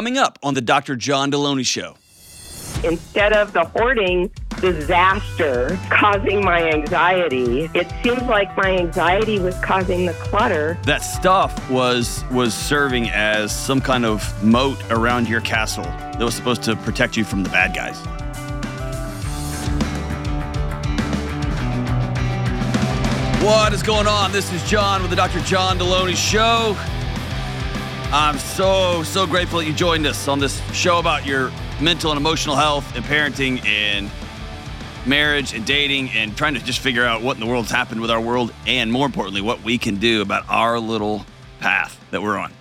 coming up on the Dr. John Delony Show. Instead of the hoarding disaster causing my anxiety, it seems like my anxiety was causing the clutter. That stuff was was serving as some kind of moat around your castle that was supposed to protect you from the bad guys. What is going on? This is John with the Dr. John Delony Show. I'm so, so grateful that you joined us on this show about your mental and emotional health and parenting and marriage and dating and trying to just figure out what in the world's happened with our world and more importantly, what we can do about our little path that we're on.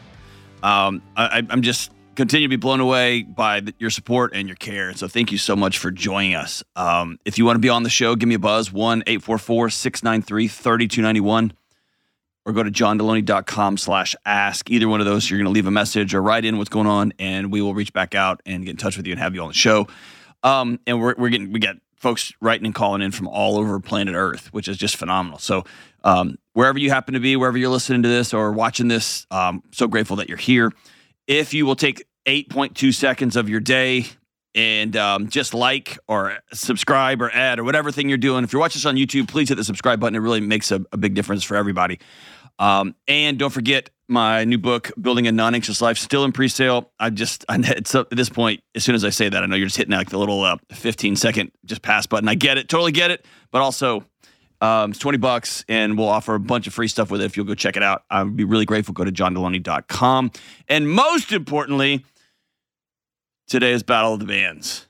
Um, I, I'm just continue to be blown away by the, your support and your care. So thank you so much for joining us. Um, if you want to be on the show, give me a buzz, 1 844 693 3291, or go to johndelony.com slash ask. Either one of those, you're going to leave a message or write in what's going on, and we will reach back out and get in touch with you and have you on the show. Um, and we're, we're getting, we got folks writing and calling in from all over planet Earth, which is just phenomenal. So, um, wherever you happen to be, wherever you're listening to this or watching this, um, so grateful that you're here. If you will take 8.2 seconds of your day and um, just like or subscribe or add or whatever thing you're doing. If you're watching this on YouTube, please hit the subscribe button. It really makes a, a big difference for everybody. Um, and don't forget my new book, Building a Non Anxious Life, still in pre sale. I just, I, it's at this point, as soon as I say that, I know you're just hitting like the little uh, 15 second just pass button. I get it, totally get it. But also, um, it's 20 bucks and we'll offer a bunch of free stuff with it if you'll go check it out. I would be really grateful. Go to johndelony.com. And most importantly, today is Battle of the Bands.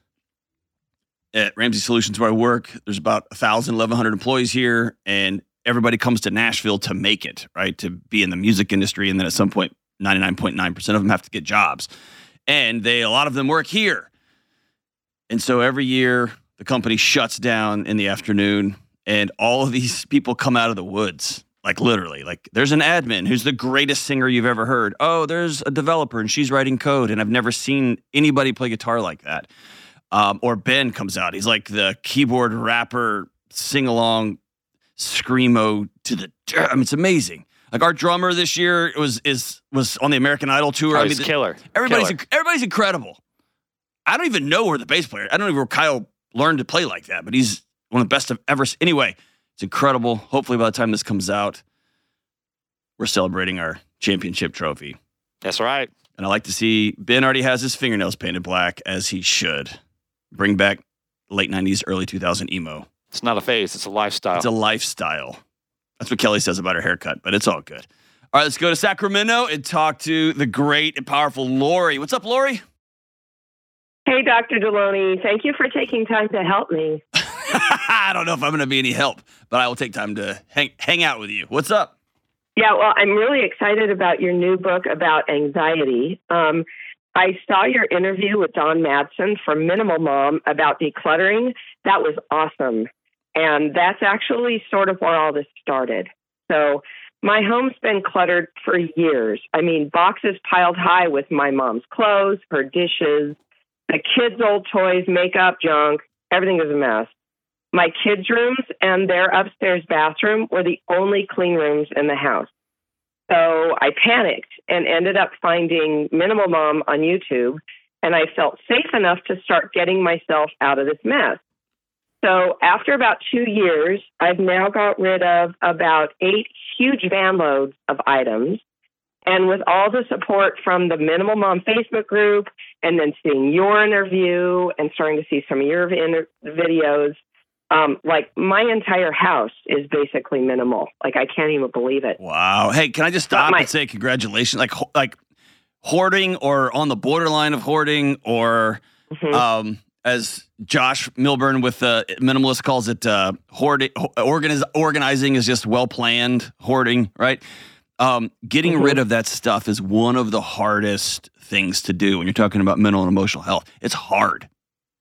At Ramsey Solutions, where I work, there's about 1,000, 1,100 employees here, and everybody comes to Nashville to make it, right? To be in the music industry. And then at some point, 99.9% of them have to get jobs. And they, a lot of them work here. And so every year, the company shuts down in the afternoon, and all of these people come out of the woods like literally like there's an admin who's the greatest singer you've ever heard oh there's a developer and she's writing code and i've never seen anybody play guitar like that um, or ben comes out he's like the keyboard rapper sing along screamo to the i mean it's amazing like our drummer this year was is was on the american idol tour Oh, i he's mean killer. everybody's Killer. everybody's incredible i don't even know where the bass player i don't even know where kyle learned to play like that but he's one of the best i've ever anyway it's incredible. Hopefully, by the time this comes out, we're celebrating our championship trophy. That's right. And I like to see Ben already has his fingernails painted black, as he should. Bring back late 90s, early 2000 emo. It's not a phase, it's a lifestyle. It's a lifestyle. That's what Kelly says about her haircut, but it's all good. All right, let's go to Sacramento and talk to the great and powerful Lori. What's up, Lori? Hey, Dr. Delony, thank you for taking time to help me. I don't know if I'm going to be any help, but I will take time to hang, hang out with you. What's up? Yeah, well, I'm really excited about your new book about anxiety. Um, I saw your interview with Dawn Madsen from Minimal Mom about decluttering. That was awesome. And that's actually sort of where all this started. So, my home's been cluttered for years. I mean, boxes piled high with my mom's clothes, her dishes, the kids' old toys, makeup, junk. Everything is a mess. My kids' rooms and their upstairs bathroom were the only clean rooms in the house. So I panicked and ended up finding Minimal Mom on YouTube, and I felt safe enough to start getting myself out of this mess. So after about two years, I've now got rid of about eight huge van loads of items. And with all the support from the Minimal Mom Facebook group, and then seeing your interview and starting to see some of your inter- videos, um, like my entire house is basically minimal. Like I can't even believe it. Wow. Hey, can I just stop my- and say congratulations? Like, ho- like hoarding or on the borderline of hoarding or Mhm. um, as Josh Millburn with uh, minimalist calls it, uh, hoarding, organiz- organizing is just well planned hoarding, right? Um, getting Mhm. rid of that stuff is one of the hardest things to do when you're talking about mental and emotional health. It's hard.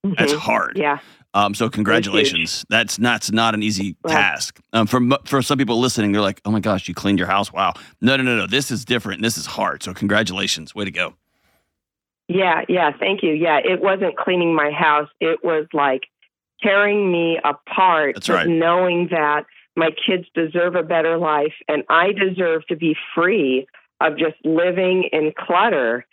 That's Mhm. hard. Yeah. Um, so congratulations. That's not, that's not an easy Well- task. Um, for for some people listening, they're like, "Oh my gosh, you cleaned your house! Wow!" No, no, no, no. This is different. This is hard. So congratulations. Way to go. Yeah, yeah, thank you. Yeah, it wasn't cleaning my house. It was like tearing me apart. That's right. Knowing that my kids deserve a better life and I deserve to be free of just living in clutter.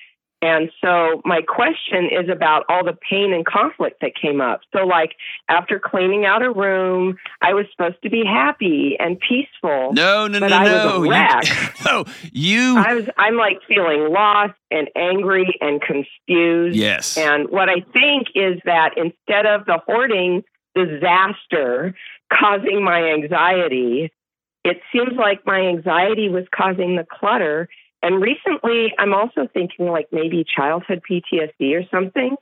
And so my question is about all the pain and conflict that came up. So like after cleaning out a room, I was supposed to be happy and peaceful. No, no, no, I was no. a You- no, you. I was I'm like feeling lost and angry and confused. yes. And what I think is that instead of the hoarding disaster causing my anxiety, it seems like my anxiety was causing the clutter. And recently, I'm also thinking like maybe childhood PTSD or something.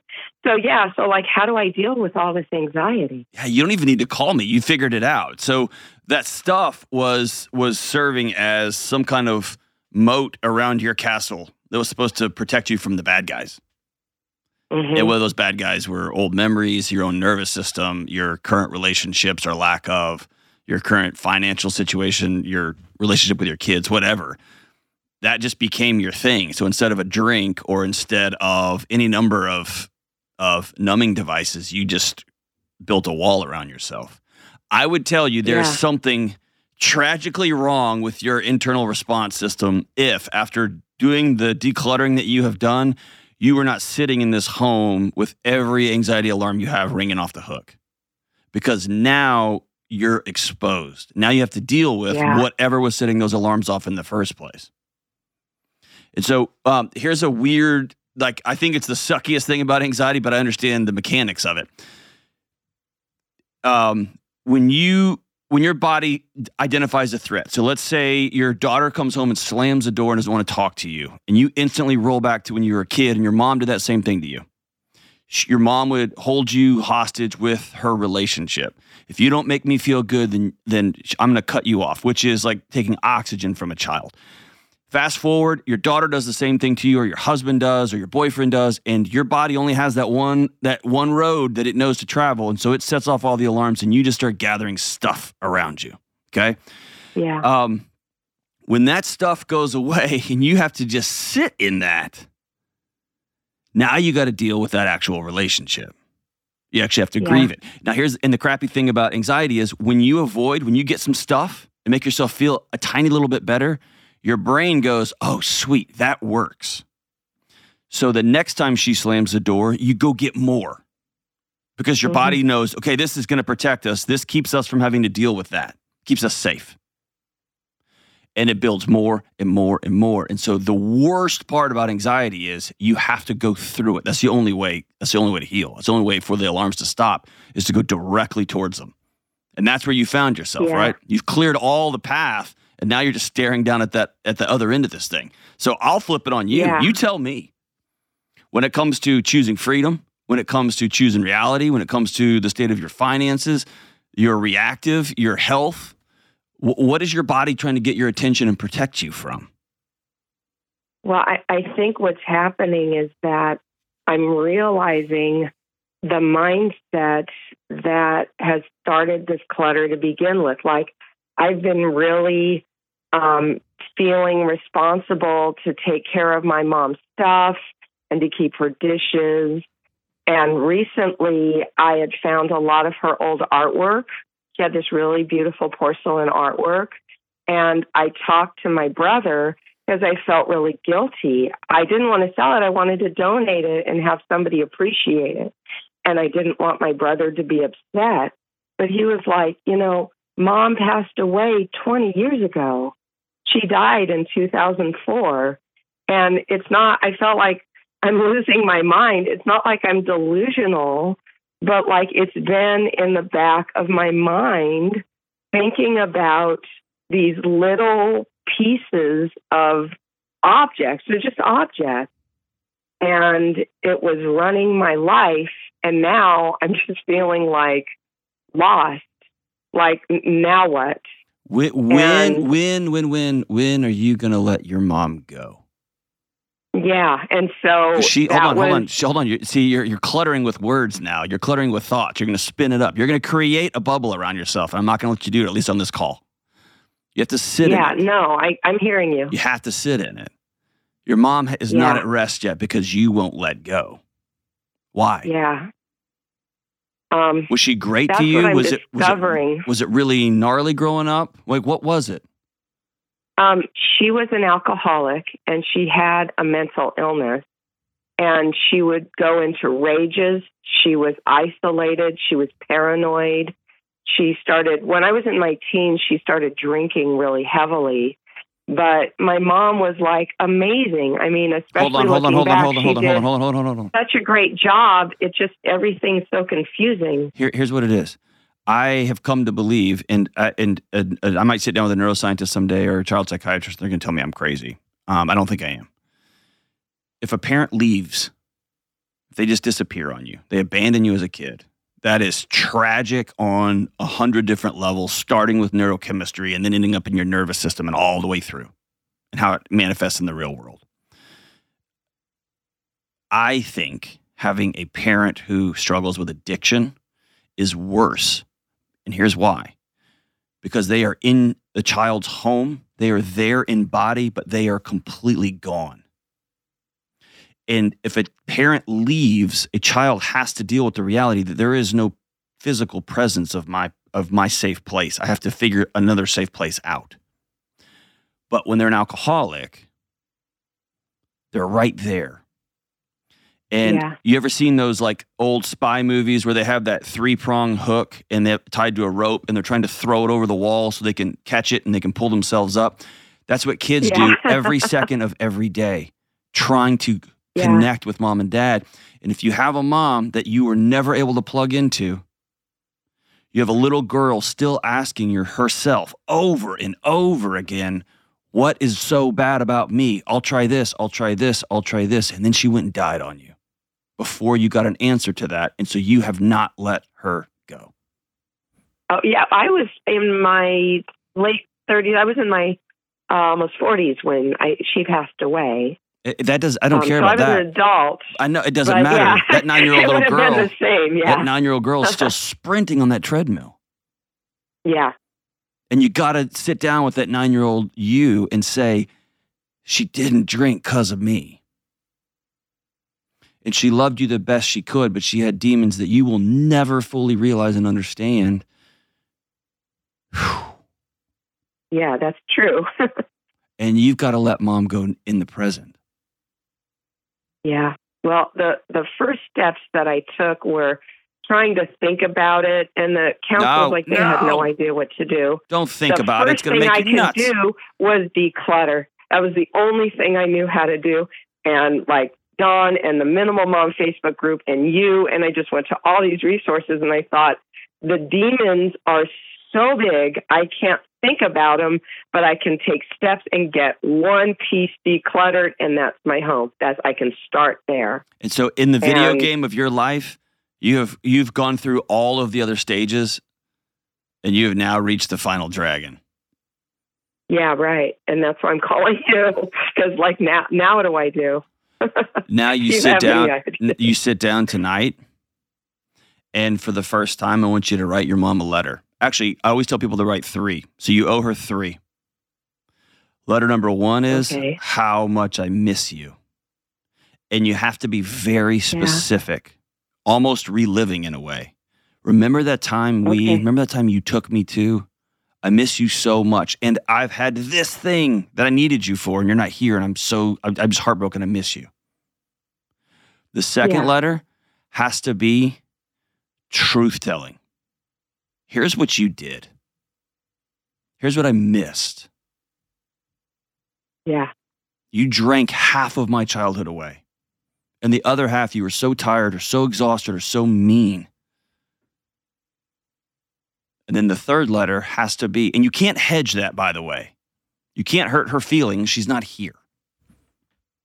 So, yeah, so like, how do I deal with all this anxiety? Yeah, you don't even need to call me. You figured it out. So that stuff was was serving as some kind of moat around your castle that was supposed to protect you from the bad guys. Mhm. And whether those bad guys were old memories, your own nervous system, your current relationships or lack of, your current financial situation, your relationship with your kids, whatever. That just became your thing. So instead of a drink or instead of any number of of numbing devices, you just built a wall around yourself. I would tell you there's Yeah. something tragically wrong with your internal response system if after doing the decluttering that you have done, you were not sitting in this home with every anxiety alarm you have ringing off the hook. Because now you're exposed. Now you have to deal with Yeah. whatever was setting those alarms off in the first place. And so um, here's a weird, like, I think it's the suckiest thing about anxiety, but I understand the mechanics of it. Um, when you when your body identifies a threat, so let's say your daughter comes home and slams the door and doesn't want to talk to you, and you instantly roll back to when you were a kid, and your mom did that same thing to you. Your mom would hold you hostage with her relationship. If you don't make me feel good, then then I'm going to cut you off, which is like taking oxygen from a child. Fast forward, your daughter does the same thing to you, or your husband does, or your boyfriend does, and your body only has that one that one road that it knows to travel, and so it sets off all the alarms, and you just start gathering stuff around you. Okay, Yeah. um, when that stuff goes away, and you have to just sit in that, now you got to deal with that actual relationship. You actually have to Yeah. grieve it. Now, here's and the crappy thing about anxiety is when you avoid, when you get some stuff and make yourself feel a tiny little bit better, your brain goes, "Oh, sweet, that works." So the next time she slams the door, you go get more because your Mhm. body knows, okay, this is going to protect us. This keeps us from having to deal with that. Keeps us safe. And it builds more and more and more. And so the worst part about anxiety is you have to go through it. That's the only way. That's the only way to heal. That's the only way for the alarms to stop is to go directly towards them. And that's where you found yourself, Yeah. right? You've cleared all the path and now you're just staring down at that at the other end of this thing. So I'll flip it on you. Yeah. You tell me. When it comes to choosing freedom, when it comes to choosing reality, when it comes to the state of your finances, your reactive, your health, wh- what is your body trying to get your attention and protect you from? Well, I, I think what's happening is that I'm realizing the mindset that has started this clutter to begin with. Like, I've been really um, feeling responsible to take care of my mom's stuff and to keep her dishes. And recently, I had found a lot of her old artwork. She had this really beautiful porcelain artwork. And I talked to my brother because I felt really guilty. I didn't want to sell it. I wanted to donate it and have somebody appreciate it. And I didn't want my brother to be upset. But he was like, you know, mom passed away 20 years ago. She died in 2004. And it's not, I felt like I'm losing my mind. It's not like I'm delusional, but like it's been in the back of my mind thinking about these little pieces of objects. They're just objects. And it was running my life. And now I'm just feeling like lost. Like, now what? When, when, when, when, when, when are you going to let your mom go? Yeah. And so She, hold on, hold on, hold on. You, see, you're, you're cluttering with words now. You're cluttering with thoughts. You're going to spin it up. You're going to create a bubble around yourself. And I'm not going to let you do it, at least on this call. You have to sit Yeah, in it. no, I, I'm hearing you. You have to sit in it. Your mom is not at rest yet because you won't let go. Why? Yeah. Um, Was she great to you? was it was it was it really gnarly growing up? Like what was it? Um, she was an alcoholic and she had a mental illness. and she would go into rages. She was isolated. She was paranoid. She started, when I was in my teens, she started drinking really heavily. But my mom was like amazing. I mean, especially hold on, hold on, hold on, hold on, hold on, hold on, hold on, hold on, hold on. such a great job. It's just everything's so confusing. Here, here's what it is. I have come to believe, and uh, and uh, uh, I might sit down with a neuroscientist someday or a child psychiatrist. They're going to tell me I'm crazy. Um, I don't think I am. If a parent leaves, if they just disappear on you, they abandon you as a kid. That is tragic on a hundred different levels, starting with neurochemistry and then ending up in your nervous system and all the way through, and how it manifests in the real world. I think having a parent who struggles with addiction is worse. And here's why because they are in the child's home, they are there in body, but they are completely gone. And if a parent leaves, a child has to deal with the reality that there is no physical presence of my of my safe place. I have to figure another safe place out. But when they're an alcoholic, they're right there. And Yeah. you ever seen those like old spy movies where they have that three prong hook and they're tied to a rope and they're trying to throw it over the wall so they can catch it and they can pull themselves up? That's what kids do every second of every day, trying to Yeah. connect with mom and dad. And if you have a mom that you were never able to plug into, you have a little girl still asking your herself over and over again, what is so bad about me? I'll try this, I'll try this, I'll try this. And then she went and died on you before you got an answer to that. And so you have not let her go. Oh yeah, I was in my late thirties. I was in my uh, almost forties when I she passed away. It- that does, I don't Um, care so about that. an adult. I know it doesn't matter. yeah. That nine year old it little girl, been the same. Yeah, that nine year old girl is still sprinting on that treadmill. yeah, And you got to sit down with that nine year old you and say, she didn't drink because of me. And she loved you the best she could, but she had demons that you will never fully realize and understand. yeah. That's true. And you've got to let mom go in the present. Yeah. Well, the the first steps that I took were trying to think about it, and the counselors No, like they had no. no idea what to do. Don't think the about it. It's going to thing make I you nuts. could do was declutter. That was the only thing I knew how to do. And like Dawn and the Minimal Mom Facebook group and you, and I just went to all these resources and I thought the demons are so big, I can't think about them, but I can take steps and get one piece decluttered, and that's my home. That's I can start there. And so in the video And- game of your life, you have you've gone through all of the other stages and you have now reached the final dragon. Yeah, right. And that's why I'm calling you because, like now, now what do I do? Now you, you sit down any idea? n- you sit down tonight and for the first time I want you to write your mom a letter. Actually, I always tell people to write 3. So you owe her 3. Letter number 1 is Okay. how much I miss you. And you have to be very specific, almost reliving in a way. Remember that time we Okay. remember that time you took me to I miss you so much. And I've had this thing that I needed you for, and you're not here. And I'm so, I'm, I'm just heartbroken. I miss you. The second Yeah. letter has to be truth telling. Here's what you did. Here's what I missed. Yeah, You drank half of my childhood away. And the other half, you were so tired or so exhausted or so mean. And then the third letter has to be, and you can't hedge that, by the way. You can't hurt her feelings. She's not here.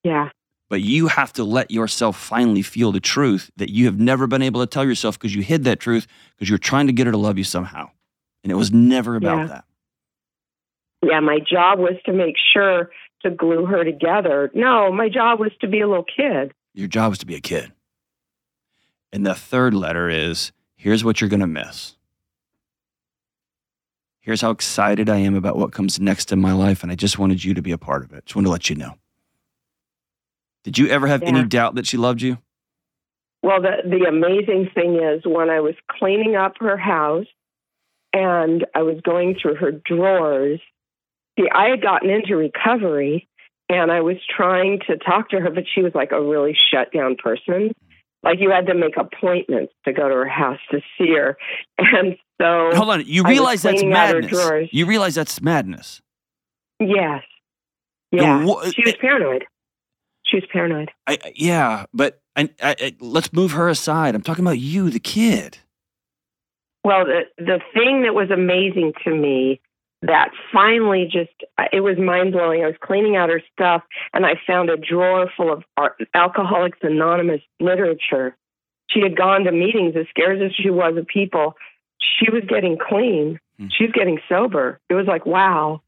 yeah, But you have to let yourself finally feel the truth that you have never been able to tell yourself because you hid that truth because you're trying to get her to love you somehow. And it was never about Yeah. that. yeah. My job was to make sure to glue her together. No, my job was to be a little kid. Your job is to be a kid. And the third letter is here's what you're going to miss. Here's how excited I am about what comes next in my life. And I just wanted you to be a part of it. Just wanted to let you know. Did you ever have any doubt that she loved you? Well, the the amazing thing is when I was cleaning up her house and I was going through her drawers. See, I had gotten into recovery, and I was trying to talk to her, but she was like a really shut down person. Like you had to make appointments to go to her house to see her, and so Hold on. You realize that's cleaning out her madness. You realize that's madness. yes, yeah, she was paranoid. She was paranoid. I, I- yeah, but I, I, I, let's move her aside. I'm talking about you, the kid. Well, the the thing that was amazing to me that finally just it was mind blowing. I was cleaning out her stuff and I found a drawer full of Alcoholics Anonymous literature. She had gone to meetings as scared as she was of people. She was getting clean. Hmm. She was getting sober. It was like wow.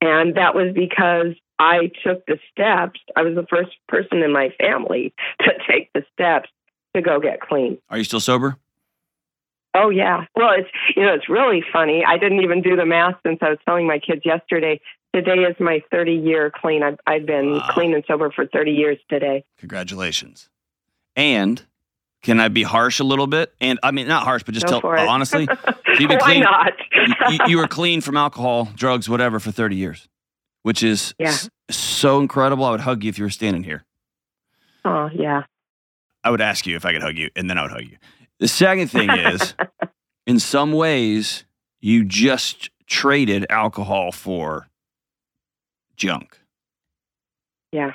And that was because I took the steps. I was the first person in my family to take the steps to go get clean. Are you still sober? Oh yeah. Well, it's you know it's really funny. I didn't even do the math since I was telling my kids yesterday. Today is my 30 year clean. I've I've been Wow. clean and sober for 30 years today. Congratulations. And can I be harsh a little bit? And I mean, not harsh, but just Go tell honestly, you've been Why clean- not? you- you were clean from alcohol, drugs, whatever, for 30 years, which is Yeah. s- so incredible. I would hug you if you were standing here. oh yeah. I would ask you if I could hug you, and then I would hug you. The second thing is, in some ways, you just traded alcohol for junk. Yeah.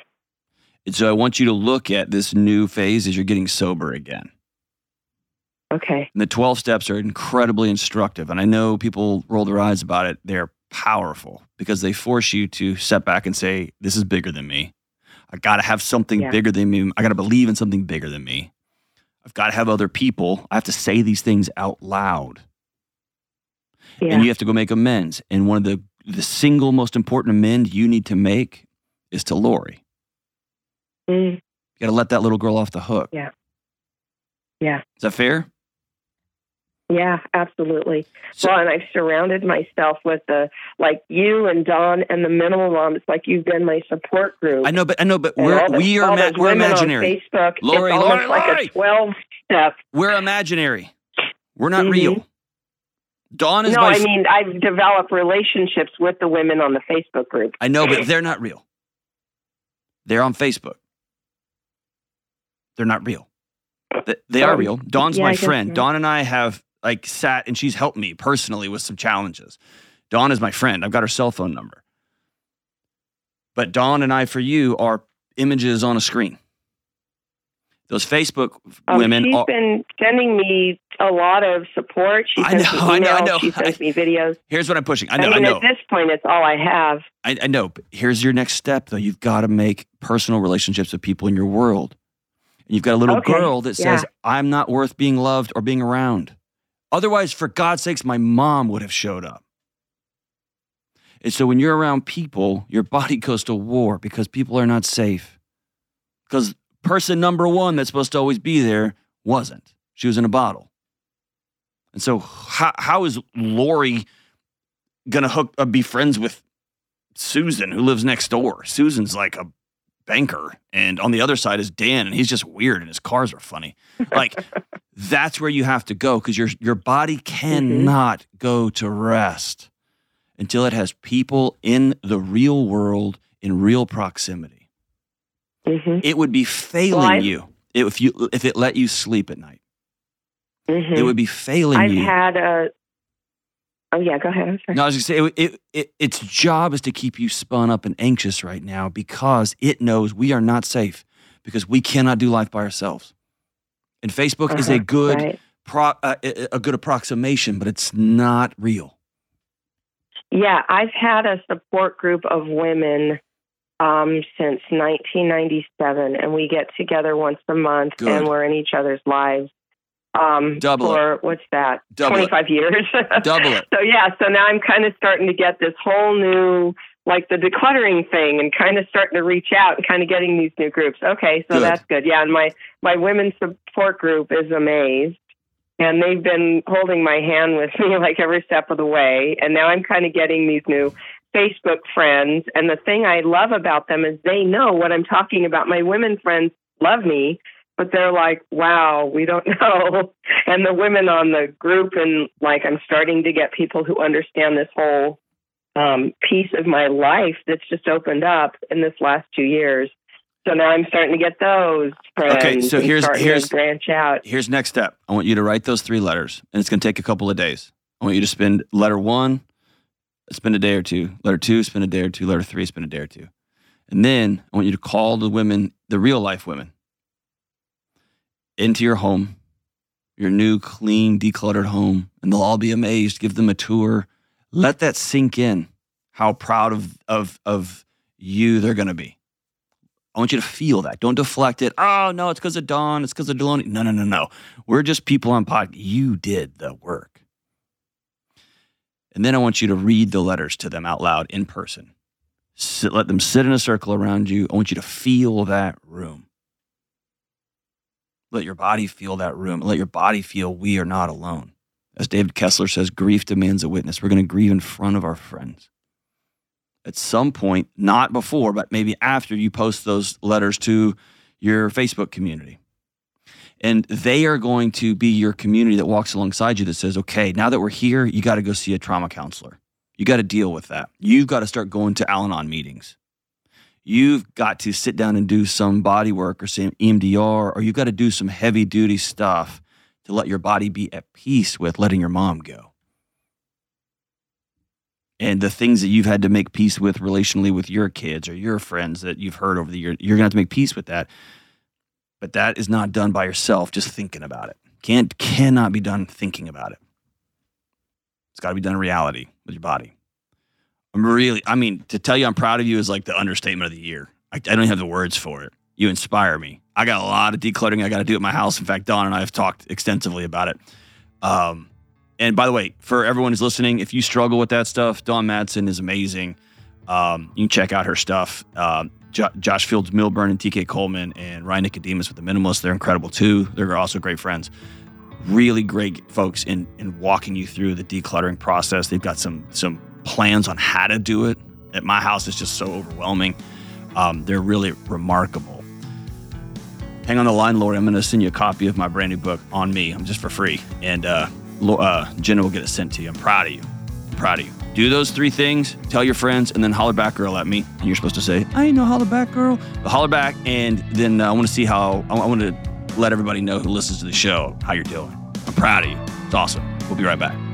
And so I want you to look at this new phase as you're getting sober again. Okay. And the 12 steps are incredibly instructive. And I know people roll their eyes about it. They're powerful because they force you to step back and say, This is bigger than me. I got to have something Yeah. bigger than me. I got to believe in something bigger than me. I've got to have other people. I have to say these things out loud. Yeah. And you have to go make amends. And one of the, the single most important amend you need to make is to Lori. Mm, You got to let that little girl off the hook. Yeah. Yeah. Is that fair? Yeah. Absolutely. So- well, and I've surrounded myself with the like you and Dawn and the minimal mom. It's like you've been my support group. I know, but I know, but we're the- we are ma- we're imaginary. Facebook. Lori, it's Lori, like Lori! a 12 step. We're imaginary. We're not Mhm. real. Dawn is No, my. I mean I've developed relationships with the women on the Facebook group. I know, but they're not real. They're on Facebook. They're not real. Th- They are real. Dawn's yeah, my friend. so. Dawn and I have like sat and she's helped me personally with some challenges. Dawn is my friend. I've got her cell phone number. But Dawn and I, for you, are images on a screen. Those Facebook Um, women she's are. been sending me a lot of support. She I sends know, me I know, I emails. know. She sends me videos. Here's what I'm pushing. I I, know, I, mean, know. at this point, it's all I have. I, I know, but here's your next step though. You've got to make personal relationships with people in your world. And you've got a little Okay, girl that says, yeah. I'm not worth being loved or being around. Otherwise, for God's sakes, my mom would have showed up. And so when you're around people, your body goes to war because people are not safe. Because person number one that's supposed to always be there wasn't. She was in a bottle. And so how, how is Lori gonna hook uh, be friends with Susan who lives next door? Susan's like a banker, and on the other side is Dan, and he's just weird, and his cars are funny. Like that's where you have to go because your your body cannot go to rest until it has people in the real world in real proximity. hmm It would be failing Well, you if you if it let you sleep at night. hmm It would be failing you. I've you. had a. Oh yeah, go ahead. No, I was gonna say it, it, it, its job is to keep you spun up and anxious right now because it knows we are not safe because we cannot do life by ourselves. And Facebook is a Uh-huh, good right. pro, uh, a a good approximation, but it's not real. Yeah, I've had a support group of women um, since 1997, and we get together once a month, Good. and we're in each other's lives. Um, Double it. what's that? Double it. 25 years. Double it. So yeah, so now I'm kind of starting to get this whole new, like the decluttering thing, and kind of starting to reach out and kind of getting these new groups. Okay, so Good. that's good. Yeah, and my my women's support group is amazed, and they've been holding my hand with me like every step of the way. And now I'm kind of getting these new Facebook friends. And the thing I love about them is they know what I'm talking about. My women friends love me. But they're like, wow, we don't know. And the women on the group, and like, I'm starting to get people who understand this whole um, piece of my life that's just opened up in this last two years. So now I'm starting to get those friends. Okay, so here's- here's- branch out. Here's next step. I want you to write those three letters, and it's going to take a couple of days. I want you to spend letter one, spend a day or two. Letter two, spend a day or two. Letter three, spend a day or two. And then I want you to call the women, the real life women, into your home, your new, clean, decluttered home, and they'll all be amazed. Give them a tour. Let that sink in. How proud of of of you they're going to be. I want you to feel that. Don't deflect it. Oh no, it's because of Dawn. It's because of Delony. No, no, no, no. We're just people on pod. You did the work. And then I want you to read the letters to them out loud in person. Sit, let them sit in a circle around you. I want you to feel that room. Let your body feel that room. Let your body feel we are not alone. As David Kessler says, grief demands a witness. We're going to grieve in front of our friends. At some point, not before, but maybe after you post those letters to your Facebook community. And they are going to be your community that walks alongside you that says, okay, now that we're here, you got to go see a trauma counselor. You got to deal with that. You've got to start going to Al Anon meetings. You've got to sit down and do some body work or some EMDR, or you've got to do some heavy duty stuff to let your body be at peace with letting your mom go. And the things that you've had to make peace with relationally with your kids or your friends that you've heard over the years, you're to have to make peace with that. But that is not done by yourself just thinking about it. Can't cannot be done thinking about it. It's got to be done in reality with your body. I'm really, I mean, to tell you I'm proud of you is like the understatement of the year. I, I don't have the words for it. You inspire me. I got a lot of decluttering I got to do at my house. In fact, Dawn and I have talked extensively about it. Um, and by the way, for everyone who's listening, if you struggle with that stuff, Dawn Madsen is amazing. Um, you can check out her stuff. Um, Jo- Josh Fields Millburn and TK Coleman and Ryan Nicodemus with the Minimalists, they're incredible too. They're also great friends. Really great folks in in walking you through the decluttering process. They've got some some plans on how to do it. At my house, is just so overwhelming. Um, they're really remarkable. Hang on the line, Lori. I'm going to send you a copy of my brand new book on me. I'm just for free, and uh, uh, Jenna will get it sent to you. I'm proud of you. I'm proud of you. Do those three things. Tell your friends, and then holler back, girl, at me. And you're supposed to say, "I ain't no holler back, girl." But holler back, and then uh, I want to see how. I want to let everybody know who listens to the show how you're doing. I'm proud of you. It's awesome. We'll be right back.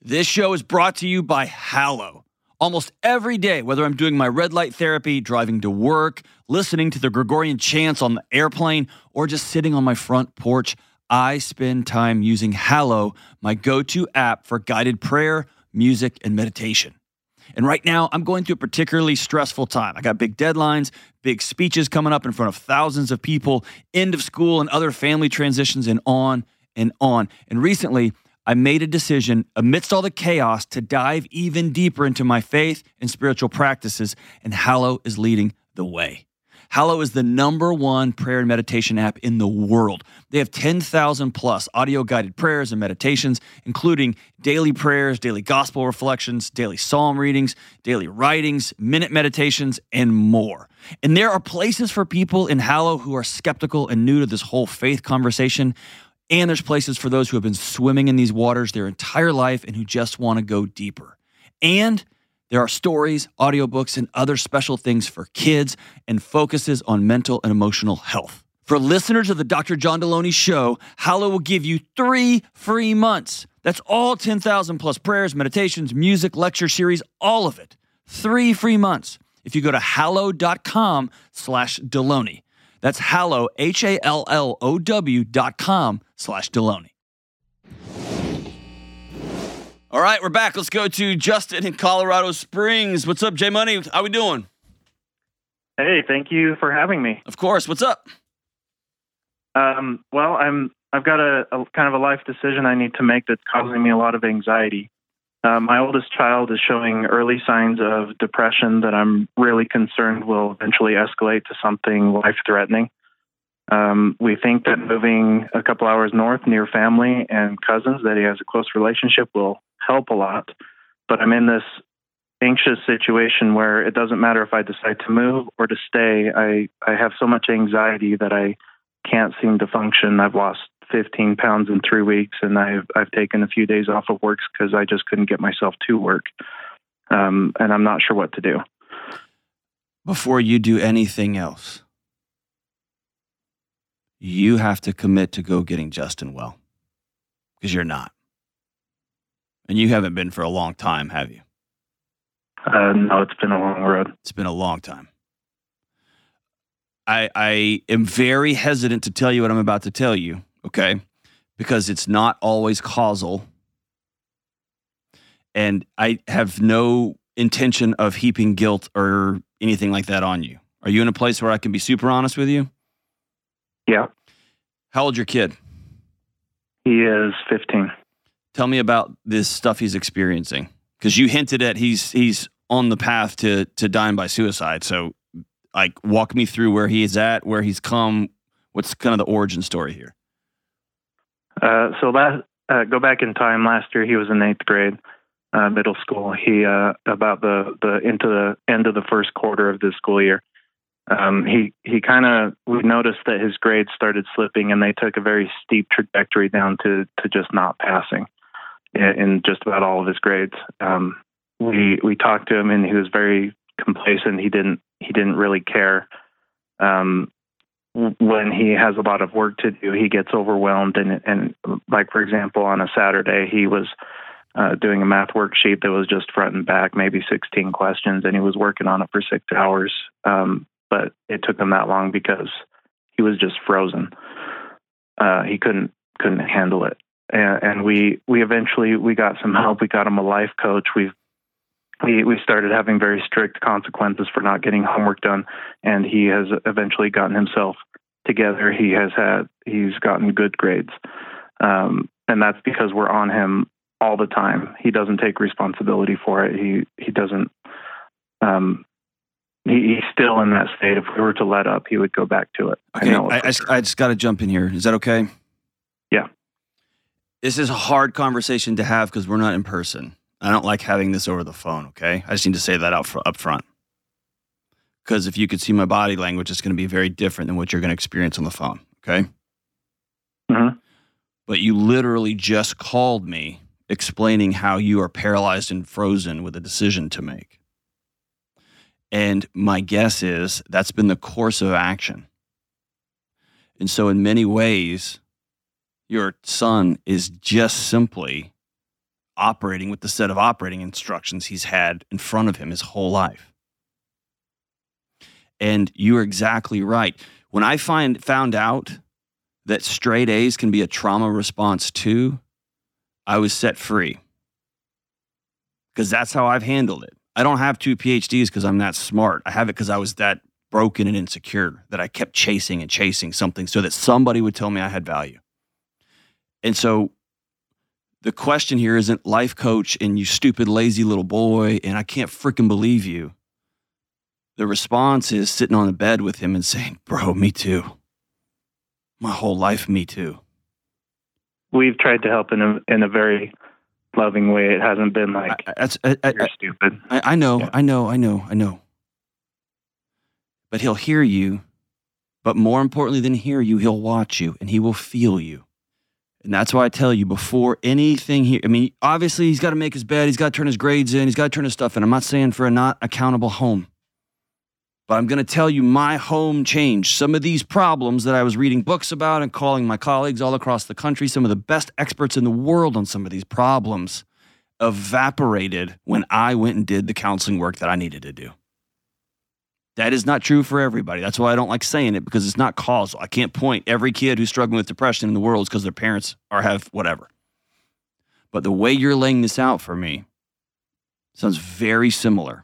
This show is brought to you by Hallow. Almost every day, whether I'm doing my red light therapy, driving to work, listening to the Gregorian chants on the airplane, or just sitting on my front porch, I spend time using Hallow, my go to app for guided prayer, music, and meditation. And right now, I'm going through a particularly stressful time. I got big deadlines, big speeches coming up in front of thousands of people, end of school and other family transitions, and on and on. And recently, I made a decision amidst all the chaos to dive even deeper into my faith and spiritual practices, and Hallow is leading the way. Hallow is the number one prayer and meditation app in the world. They have 10,000 plus audio guided prayers and meditations, including daily prayers, daily gospel reflections, daily psalm readings, daily writings, minute meditations, and more. And there are places for people in Hallow who are skeptical and new to this whole faith conversation. And there's places for those who have been swimming in these waters their entire life and who just want to go deeper. And there are stories, audiobooks, and other special things for kids and focuses on mental and emotional health. For listeners of the Dr. John Delony Show, Hallow will give you three free months. That's all 10,000 plus prayers, meditations, music, lecture series, all of it. Three free months. If you go to hallow.com slash Delony. That's hallow, H-A-L-L-O-W dot com slash Delony. All right, we're back. Let's go to Justin in Colorado Springs. What's up, J Money? How we doing? Hey, thank you for having me. Of course. What's up? Um, well, I'm I've got a, a kind of a life decision I need to make that's causing me a lot of anxiety. Uh, my oldest child is showing early signs of depression that I'm really concerned will eventually escalate to something life threatening. Um, we think that moving a couple hours north near family and cousins that he has a close relationship will help a lot. But I'm in this anxious situation where it doesn't matter if I decide to move or to stay. I, I have so much anxiety that I can't seem to function. I've lost 15 pounds in three weeks, and I've I've taken a few days off of work because I just couldn't get myself to work, um, and I'm not sure what to do. Before you do anything else, you have to commit to go getting Justin well, because you're not, and you haven't been for a long time, have you? Uh, no, it's been a long road. It's been a long time. I, I am very hesitant to tell you what I'm about to tell you, okay? Because it's not always causal. And I have no intention of heaping guilt or anything like that on you. Are you in a place where I can be super honest with you? Yeah. How old your kid? He is 15. Tell me about this stuff he's experiencing. Because you hinted at he's he's on the path to to dying by suicide. So like walk me through where he is at, where he's come. What's kind of the origin story here? Uh, so last, uh, go back in time. Last year, he was in eighth grade, uh, middle school. He uh, about the the into the end of the first quarter of the school year. Um, he he kind of we noticed that his grades started slipping, and they took a very steep trajectory down to to just not passing in, in just about all of his grades. Um, we we talked to him, and he was very complacent. He didn't he didn't really care. Um, when he has a lot of work to do, he gets overwhelmed. And, and like, for example, on a Saturday, he was uh, doing a math worksheet that was just front and back, maybe 16 questions, and he was working on it for six hours. Um, but it took him that long because he was just frozen. Uh, he couldn't couldn't handle it, and, and we we eventually we got some help. We got him a life coach. We've we we started having very strict consequences for not getting homework done, and he has eventually gotten himself together. He has had he's gotten good grades, um, and that's because we're on him all the time. He doesn't take responsibility for it. He he doesn't. Um, he, he's still in that state. If we were to let up, he would go back to it. Okay, I, I, I just, I just got to jump in here. Is that okay? Yeah. This is a hard conversation to have because we're not in person. I don't like having this over the phone, okay? I just need to say that out fr- up front. Because if you could see my body language, it's going to be very different than what you're going to experience on the phone, okay? Mm-hmm. But you literally just called me explaining how you are paralyzed and frozen with a decision to make. And my guess is that's been the course of action. And so, in many ways, your son is just simply operating with the set of operating instructions he's had in front of him his whole life. And you're exactly right. When I find found out that straight A's can be a trauma response too, I was set free. Because that's how I've handled it. I don't have two PhDs because I'm that smart. I have it because I was that broken and insecure that I kept chasing and chasing something so that somebody would tell me I had value. And so the question here isn't life coach and you stupid lazy little boy and I can't freaking believe you. The response is sitting on the bed with him and saying, "Bro, me too. My whole life, me too." We've tried to help in a in a very loving way. It hasn't been like I, that's I, I, you're stupid. I, I know, Yeah. I know, I know, I know. But he'll hear you. But more importantly than hear you, he'll watch you and he will feel you. And that's why I tell you before anything here, I mean, obviously he's got to make his bed, he's got to turn his grades in, he's got to turn his stuff in. I'm not saying for a not accountable home. But I'm going to tell you my home changed. Some of these problems that I was reading books about and calling my colleagues all across the country, some of the best experts in the world on some of these problems, evaporated when I went and did the counseling work that I needed to do. That is not true for everybody. That's why I don't like saying it because it's not causal. I can't point every kid who's struggling with depression in the world is because their parents are have whatever. But the way you're laying this out for me sounds very similar.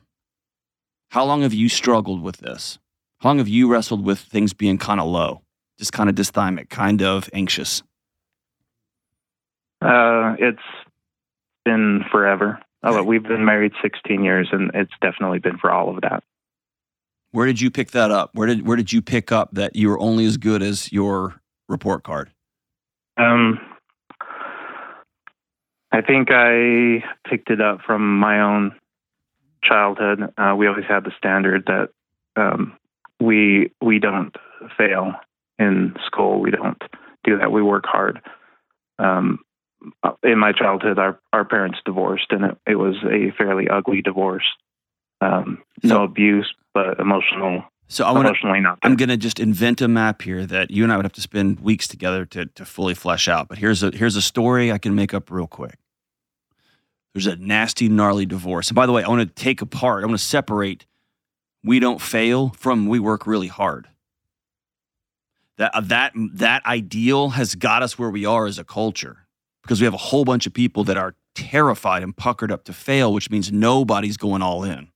How long have you struggled with this? How long have you wrestled with things being kind of low, just kind of dysthymic, kind of anxious? Uh, it's been forever. Oh, we've been married 16 years, and it's definitely been for all of that. Where did you pick that up? Where did where did you pick up that you were only as good as your report card? Um, I think I picked it up from my own childhood. Uh, we always had the standard that um, we we don't fail in school. We don't do that. We work hard. Um, in my childhood, our our parents divorced, and it, it was a fairly ugly divorce. Um, So- no abuse, but emotional, So I want to. emotionally not. there. I'm going to just invent a map here that you and I would have to spend weeks together to, to fully flesh out. But here's a here's a story I can make up real quick. There's a nasty, gnarly divorce. And by the way, I want to take apart. I want to separate. We don't fail from we work really hard. That uh, that that ideal has got us where we are as a culture because we have a whole bunch of people that are terrified and puckered up to fail, which means nobody's going all in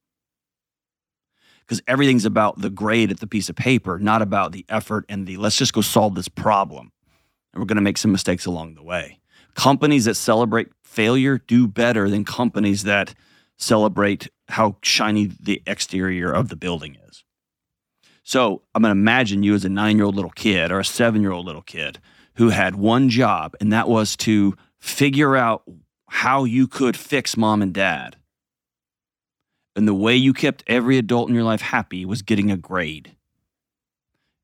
because everything's about the grade at the piece of paper, not about the effort and the let's just go solve this problem. And we're going to make some mistakes along the way. Companies that celebrate failure do better than companies that celebrate how shiny the exterior of the building is. So I'm going to imagine you as a nine year old little kid or a seven year old little kid who had one job, and that was to figure out how you could fix mom and dad. And the way you kept every adult in your life happy was getting a grade.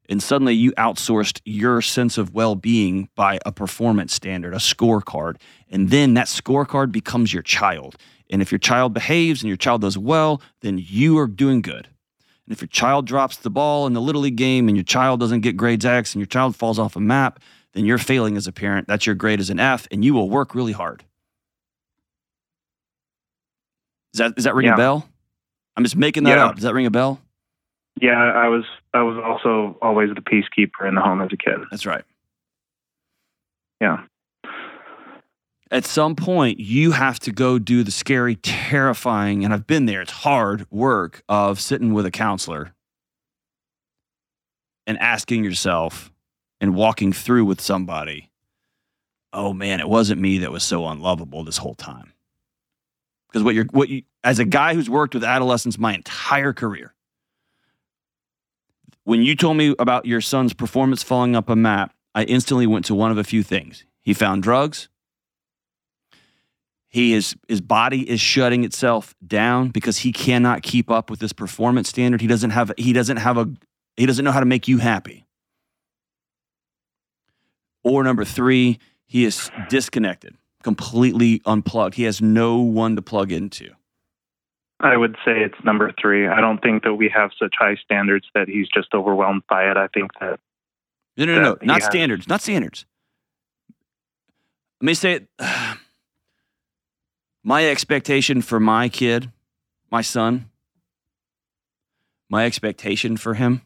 And suddenly you outsourced your sense of well being by a performance standard, a scorecard. And then that scorecard becomes your child. And if your child behaves and your child does well, then you are doing good. And if your child drops the ball in the Little League game and your child doesn't get grades X and your child falls off a map, then you're failing as a parent. That's your grade as an F, and you will work really hard. Is that, does that ring Yeah. a bell? I'm just making that Yeah. up. Does that ring a bell? Yeah, I was I was also always the peacekeeper in the home as a kid. That's right. Yeah. At some point, you have to go do the scary, terrifying, and I've been there, it's hard work of sitting with a counselor and asking yourself and walking through with somebody, oh man, it wasn't me that was so unlovable this whole time. Because what you're, what you, as a guy who's worked with adolescents my entire career, when you told me about your son's performance falling up a map, I instantly went to one of a few things. He found drugs. He is his body is shutting itself down because he cannot keep up with this performance standard. He doesn't have he doesn't have a he doesn't know how to make you happy. Or number 3, he is disconnected, completely unplugged. He has no one to plug into. I would say it's number three. I don't think that we have such high standards that he's just overwhelmed by it. I think that No, no, no, no. that he Not has- standards. Not standards. Let me say it. My expectation for my kid, my son, my expectation for him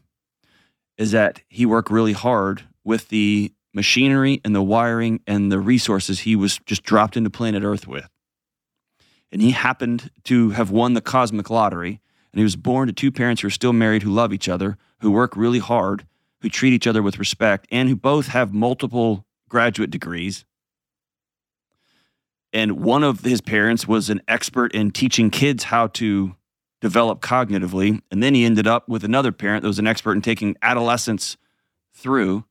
is that he work really hard with the machinery and the wiring and the resources he was just dropped into planet Earth with. And he happened to have won the cosmic lottery. And he was born to two parents who are still married, who love each other, who work really hard, who treat each other with respect, and who both have multiple graduate degrees. And one of his parents was an expert in teaching kids how to develop cognitively. And then he ended up with another parent that was an expert in taking adolescents through.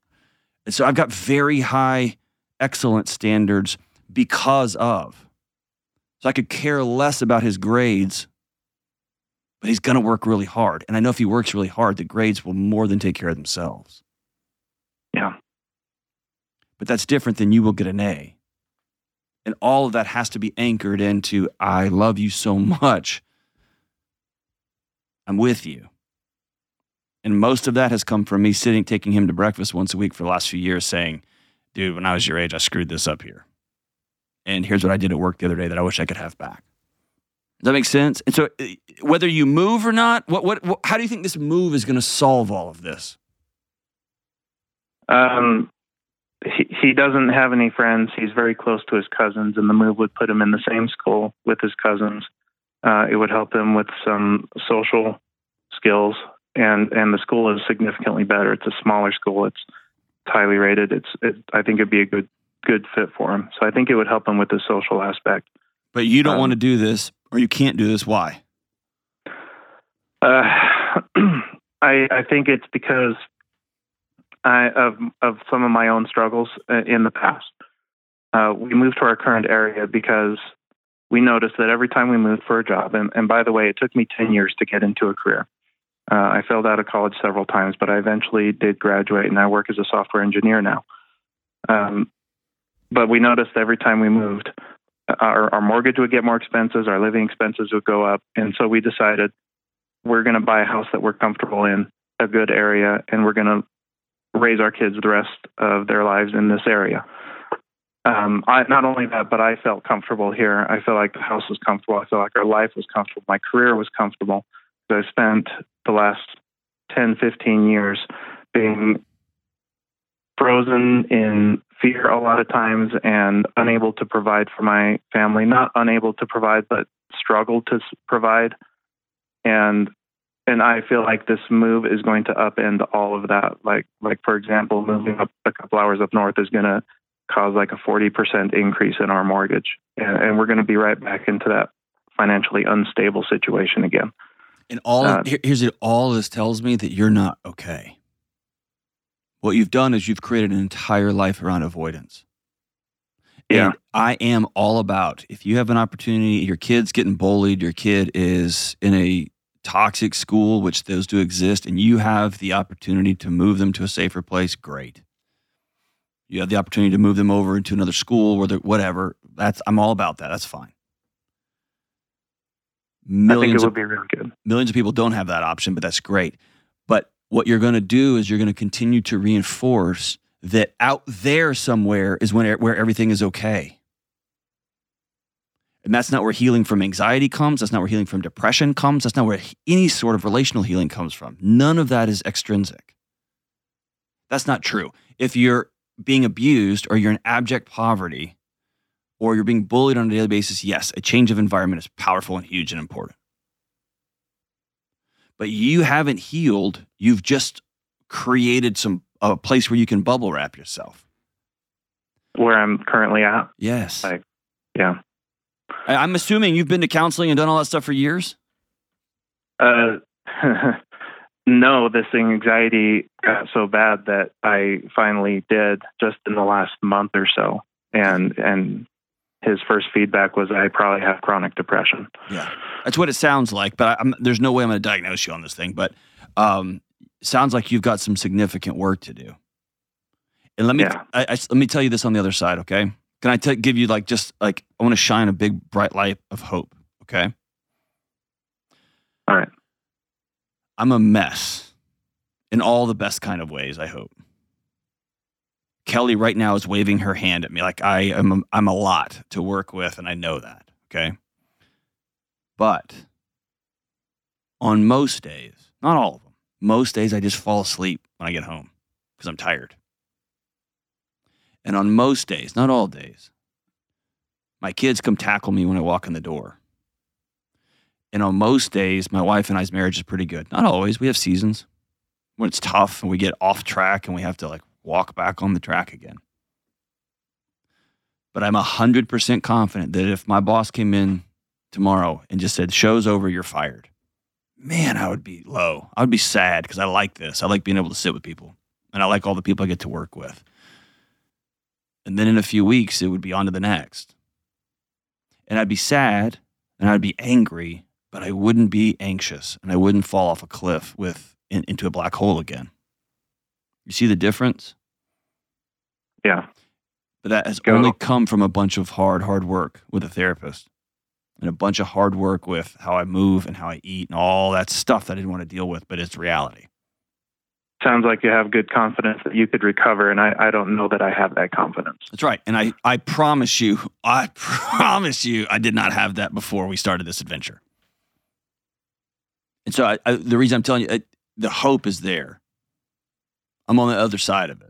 And so I've got very high excellence standards because of. So I could care less about his grades, but he's going to work really hard. And I know if he works really hard, the grades will more than take care of themselves. Yeah. But that's different than you will get an A. And all of that has to be anchored into I love you so much. I'm with you. And most of that has come from me sitting, taking him to breakfast once a week for the last few years, saying, dude, when I was your age, I screwed this up here. And here's what I did at work the other day that I wish I could have back. Does that make sense? And so, uh, whether you move or not, what, what, what how do you think this move is going to solve all of this? um, he, he doesn't have any friends. He's very close to his cousins, and the move would put him in the same school with his cousins. Uh, it would help him with some social skills, and and the school is significantly better. It's a smaller school. It's highly rated. It's it, I think it'd be a good good fit for him. So I think it would help him with the social aspect. But you don't Um, want to do this, or you can't do this. Why? Uh, I I think it's because I of of some of my own struggles uh, in the past. Uh, we moved to our current area because we noticed that every time we moved for a job, and, and by the way, it took me ten years to get into a career. Uh, I failed out of college several times, but I eventually did graduate, and I work as a software engineer now. Um, but we noticed every time we moved, our, our mortgage would get more expenses, our living expenses would go up. And so we decided we're going to buy a house that we're comfortable in, a good area, and we're going to raise our kids the rest of their lives in this area. Um, I, not only that, but I felt comfortable here. I felt like the house was comfortable. I felt like our life was comfortable. My career was comfortable. I spent the last 10, 15 years being frozen in fear a lot of times and unable to provide for my family. Not unable to provide, but struggled to provide. And and I feel like this move is going to upend all of that. Like like for example, moving up a couple hours up north is going to cause like a 40% increase in our mortgage. And, and we're going to be right back into that financially unstable situation again. And all uh, here's it all this tells me that you're not okay. What you've done is you've created an entire life around avoidance. Yeah. And I am all about if you have an opportunity, your kid's getting bullied, your kid is in a toxic school, which those do exist, and you have the opportunity to move them to a safer place, great. You have the opportunity to move them over into another school or whatever. That's I'm all about that. That's fine. Millions I think it would of, be really good. Millions of people don't have that option, but that's great. But what you're going to do is you're going to continue to reinforce that out there somewhere is when where everything is okay. And that's not where healing from anxiety comes. That's not where healing from depression comes. That's not where any sort of relational healing comes from. None of that is extrinsic. That's not true. If you're being abused or you're in abject poverty or you're being bullied on a daily basis, yes, a change of environment is powerful and huge and important. But you haven't healed. You've just created some a place where you can bubble wrap yourself. Where I'm currently at. Yes. Like, yeah. I, am assuming you've been to counseling and done all that stuff for years. Uh, no, this anxiety got so bad that I finally did just in the last month or so, and and his first feedback was I probably have chronic depression. Yeah, that's what it sounds like. But I'm, there's no way I'm going to diagnose you on this thing. But um, sounds like you've got some significant work to do. And let me yeah. I, I, let me tell you this on the other side, okay? Can I t- give you like just like I want to shine a big bright light of hope, okay? All right. I'm a mess in all the best kind of ways, I hope. Kelly right now is waving her hand at me like I am I'm a lot to work with and I know that, okay? But on most days, not all of them, most days I just fall asleep when I get home because I'm tired. And on most days, not all days, my kids come tackle me when I walk in the door. And on most days, my wife and I's marriage is pretty good. Not always. We have seasons when it's tough and we get off track and we have to like walk back on the track again. But I'm 100% confident that if my boss came in tomorrow and just said, show's over, you're fired, man, I would be low. I would be sad because I like this. I like being able to sit with people and I like all the people I get to work with. And then in a few weeks, it would be on to the next. And I'd be sad and I'd be angry but I wouldn't be anxious and I wouldn't fall off a cliff with in, into a black hole again. You see the difference? Yeah. But that has Go. only come from a bunch of hard, hard work with a therapist and a bunch of hard work with how I move and how I eat and all that stuff that I didn't want to deal with, but it's reality. Sounds like you have good confidence that you could recover, and I, I don't know that I have that confidence. That's right. And I, I promise you, I promise you, I did not have that before we started this adventure. And so I, I, the reason I'm telling you, the hope is there. I'm on the other side of it.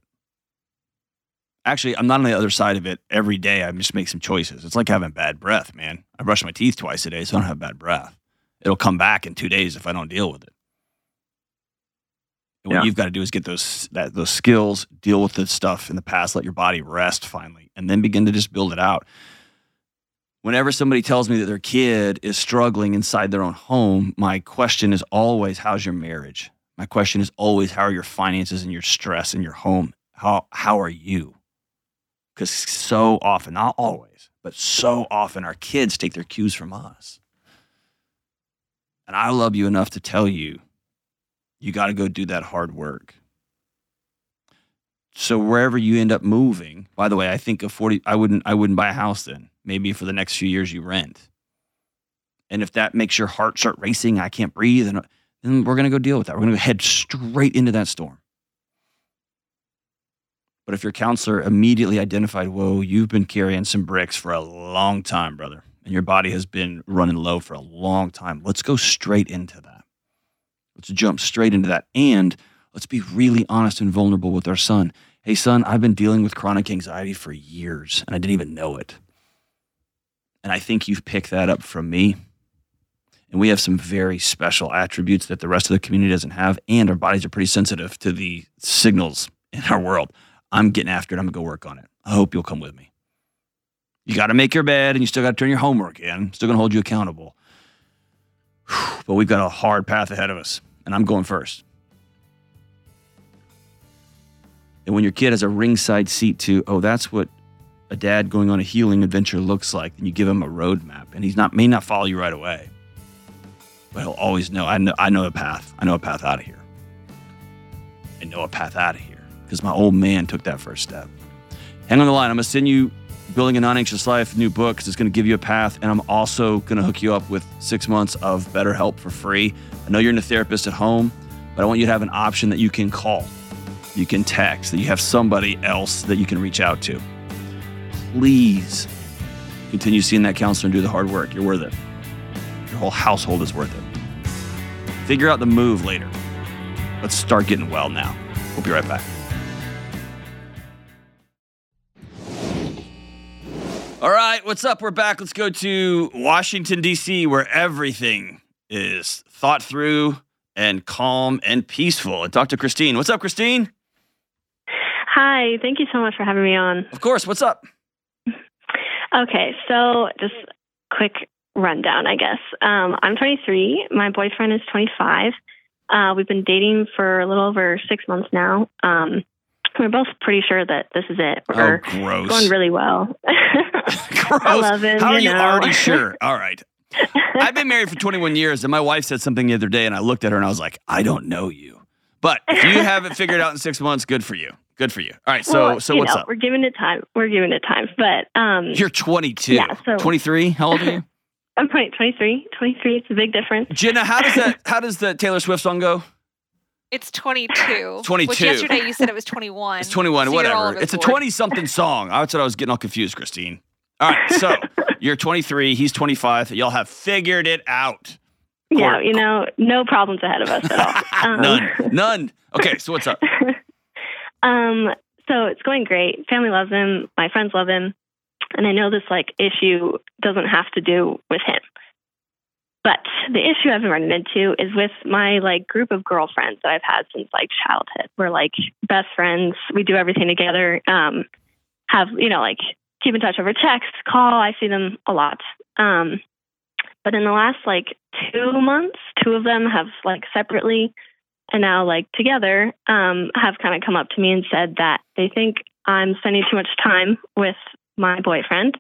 Actually, I'm not on the other side of it every day. I just make some choices. It's like having bad breath, man. I brush my teeth twice a day, so I don't have bad breath. It'll come back in two days if I don't deal with it. And what yeah. you've got to do is get those that, those skills, deal with the stuff in the past, let your body rest finally, and then begin to just build it out whenever somebody tells me that their kid is struggling inside their own home, my question is always, How's your marriage? My question is always, How are your finances and your stress in your home? How, how are you? Because so often, not always, but so often, our kids take their cues from us. And I love you enough to tell you, you got to go do that hard work. so wherever you end up moving, by the way, I think a 40 I wouldn't I wouldn't buy a house then. Maybe for the next few years you rent. And if that makes your heart start racing, I can't breathe, and uh, then we're gonna go deal with that. We're gonna head straight into that storm. But if your counselor immediately identified, whoa, you've been carrying some bricks for a long time, brother, and your body has been running low for a long time, let's go straight into that. Let's jump straight into that. And let's be really honest and vulnerable with our son. Hey, son, I've been dealing with chronic anxiety for years and I didn't even know it. And I think you've picked that up from me. And we have some very special attributes that the rest of the community doesn't have. And our bodies are pretty sensitive to the signals in our world. I'm getting after it. I'm going to go work on it. I hope you'll come with me. You got to make your bed and you still got to turn your homework in. Still going to hold you accountable. But we've got a hard path ahead of us, and I'm going first. And when your kid has a ringside seat to, oh, that's what a dad going on a healing adventure looks like, and you give him a roadmap, and he's not may not follow you right away, but he'll always know. I know I know a path. I know a path out of here. I know a path out of here because my old man took that first step. Hang on the line. I'm gonna send you building a non-anxious life new book because it's gonna give you a path, and I'm also gonna hook you up with six months of BetterHelp for free. I know you're in a therapist at home, but I want you to have an option that you can call, you can text, that you have somebody else that you can reach out to. Please continue seeing that counselor and do the hard work. You're worth it. Your whole household is worth it. Figure out the move later. Let's start getting well now. We'll be right back. All right, what's up? We're back. Let's go to Washington, D.C., where everything is thought through and calm and peaceful. And talk to Christine. What's up, Christine? Hi, thank you so much for having me on. Of course. What's up? Okay, so just quick rundown, I guess. Um, I'm 23. My boyfriend is 25. Uh, we've been dating for a little over six months now. Um, we're both pretty sure that this is it. We're oh, gross. going really well. gross. I love him. How are you know. already sure? All right. I've been married for 21 years, and my wife said something the other day, and I looked at her and I was like, I don't know you. But if you have it figured out in six months, good for you. Good for you. All right. So, Well, so what's know, up? We're giving it time. We're giving it time. But um, You're 22. Yeah, so- 23. How old are you? I'm 23. 23. It's a big difference. Jenna, how does that? How does the Taylor Swift song go? It's 22. 22. Which yesterday you said it was 21. It's 21. So whatever. It's a 20 something song. That's what I was getting all confused, Christine. All right. So you're 23. He's 25. Y'all have figured it out. Yeah, Court- you know, no problems ahead of us at all. Um, None. None. Okay. So what's up? Um, so it's going great. Family loves him. My friends love him. And I know this like issue doesn't have to do with him. But the issue I've been running into is with my like group of girlfriends that I've had since like childhood. We're like best friends. We do everything together. Um, have, you know, like keep in touch over text, call. I see them a lot. Um, but in the last like two months, two of them have like separately and now like together um, have kind of come up to me and said that they think I'm spending too much time with my boyfriend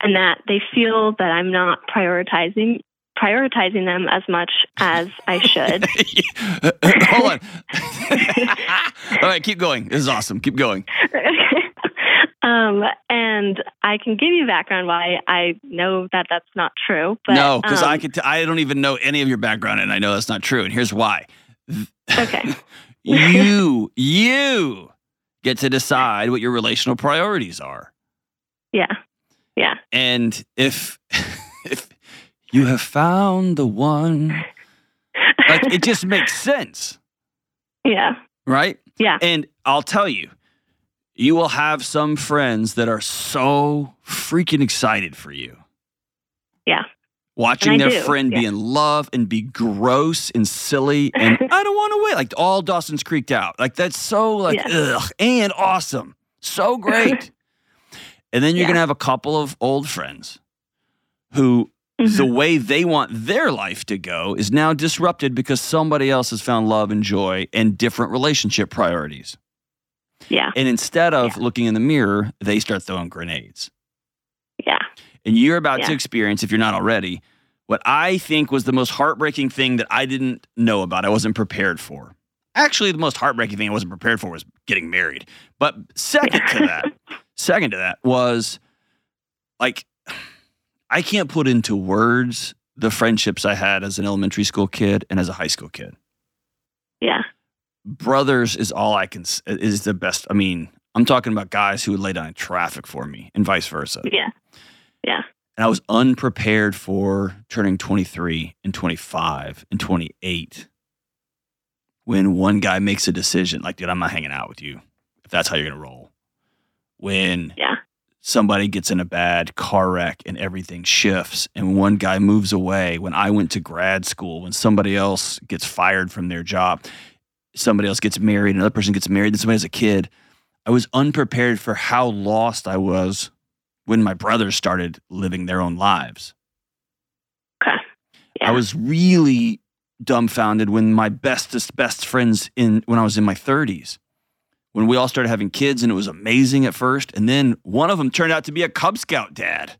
and that they feel that I'm not prioritizing prioritizing them as much as I should. Hold on. All right. Keep going. This is awesome. Keep going. um, and I can give you background why I know that that's not true. But, no, because I um, could. T- I don't even know any of your background, and I know that's not true. And here's why. Okay. you, you get to decide what your relational priorities are. Yeah. Yeah. And if you have found the one, like it just makes sense, Yeah. right? Yeah. And I'll tell you, you will have some friends that are so freaking excited for you. Yeah. Watching their do, friend be in love and be gross and silly and I don't want to wait. Like all Dawson's creeked out. Like that's so like Yeah. ugh and awesome. So great. and then you're Yeah. gonna have a couple of old friends who the Mhm. way they want their life to go is now disrupted because somebody else has found love and joy and different relationship priorities. Yeah. And instead of Yeah. looking in the mirror, they start throwing grenades. Yeah. And you're about to experience, if you're not already, what I think was the most heartbreaking thing that I didn't know about, I wasn't prepared for. Actually, the most heartbreaking thing I wasn't prepared for was getting married. But second to that, second to that was like I can't put into words the friendships I had as an elementary school kid and as a high school kid. Yeah. Brothers is all I can is the best. I mean, I'm talking about guys who would lay down in traffic for me and vice versa. Yeah. Yeah. And I was unprepared for turning 23 and 25 and 28 when one guy makes a decision like, dude, I'm not hanging out with you if that's how you're going to roll. When Yeah. Somebody gets in a bad car wreck and everything shifts and one guy moves away when I went to grad school, when somebody else gets fired from their job, somebody else gets married, another person gets married, then somebody has a kid. I was unprepared for how lost I was when my brothers started living their own lives. Okay. Yeah. I was really dumbfounded when my bestest best friends in when I was in my 30s. When we all started having kids and it was amazing at first and then one of them turned out to be a Cub Scout dad.